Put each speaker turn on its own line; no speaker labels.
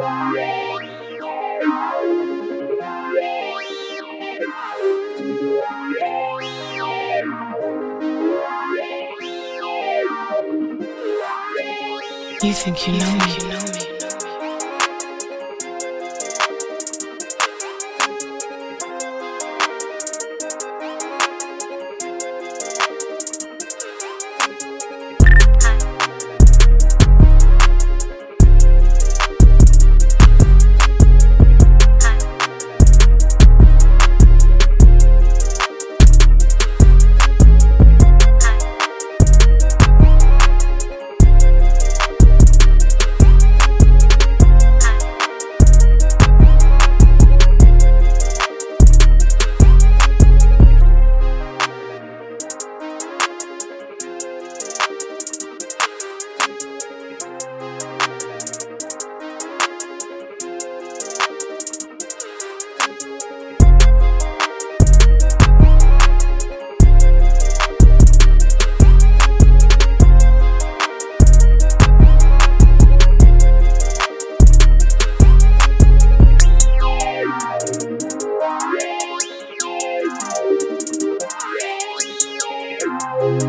You think you know me? Bye.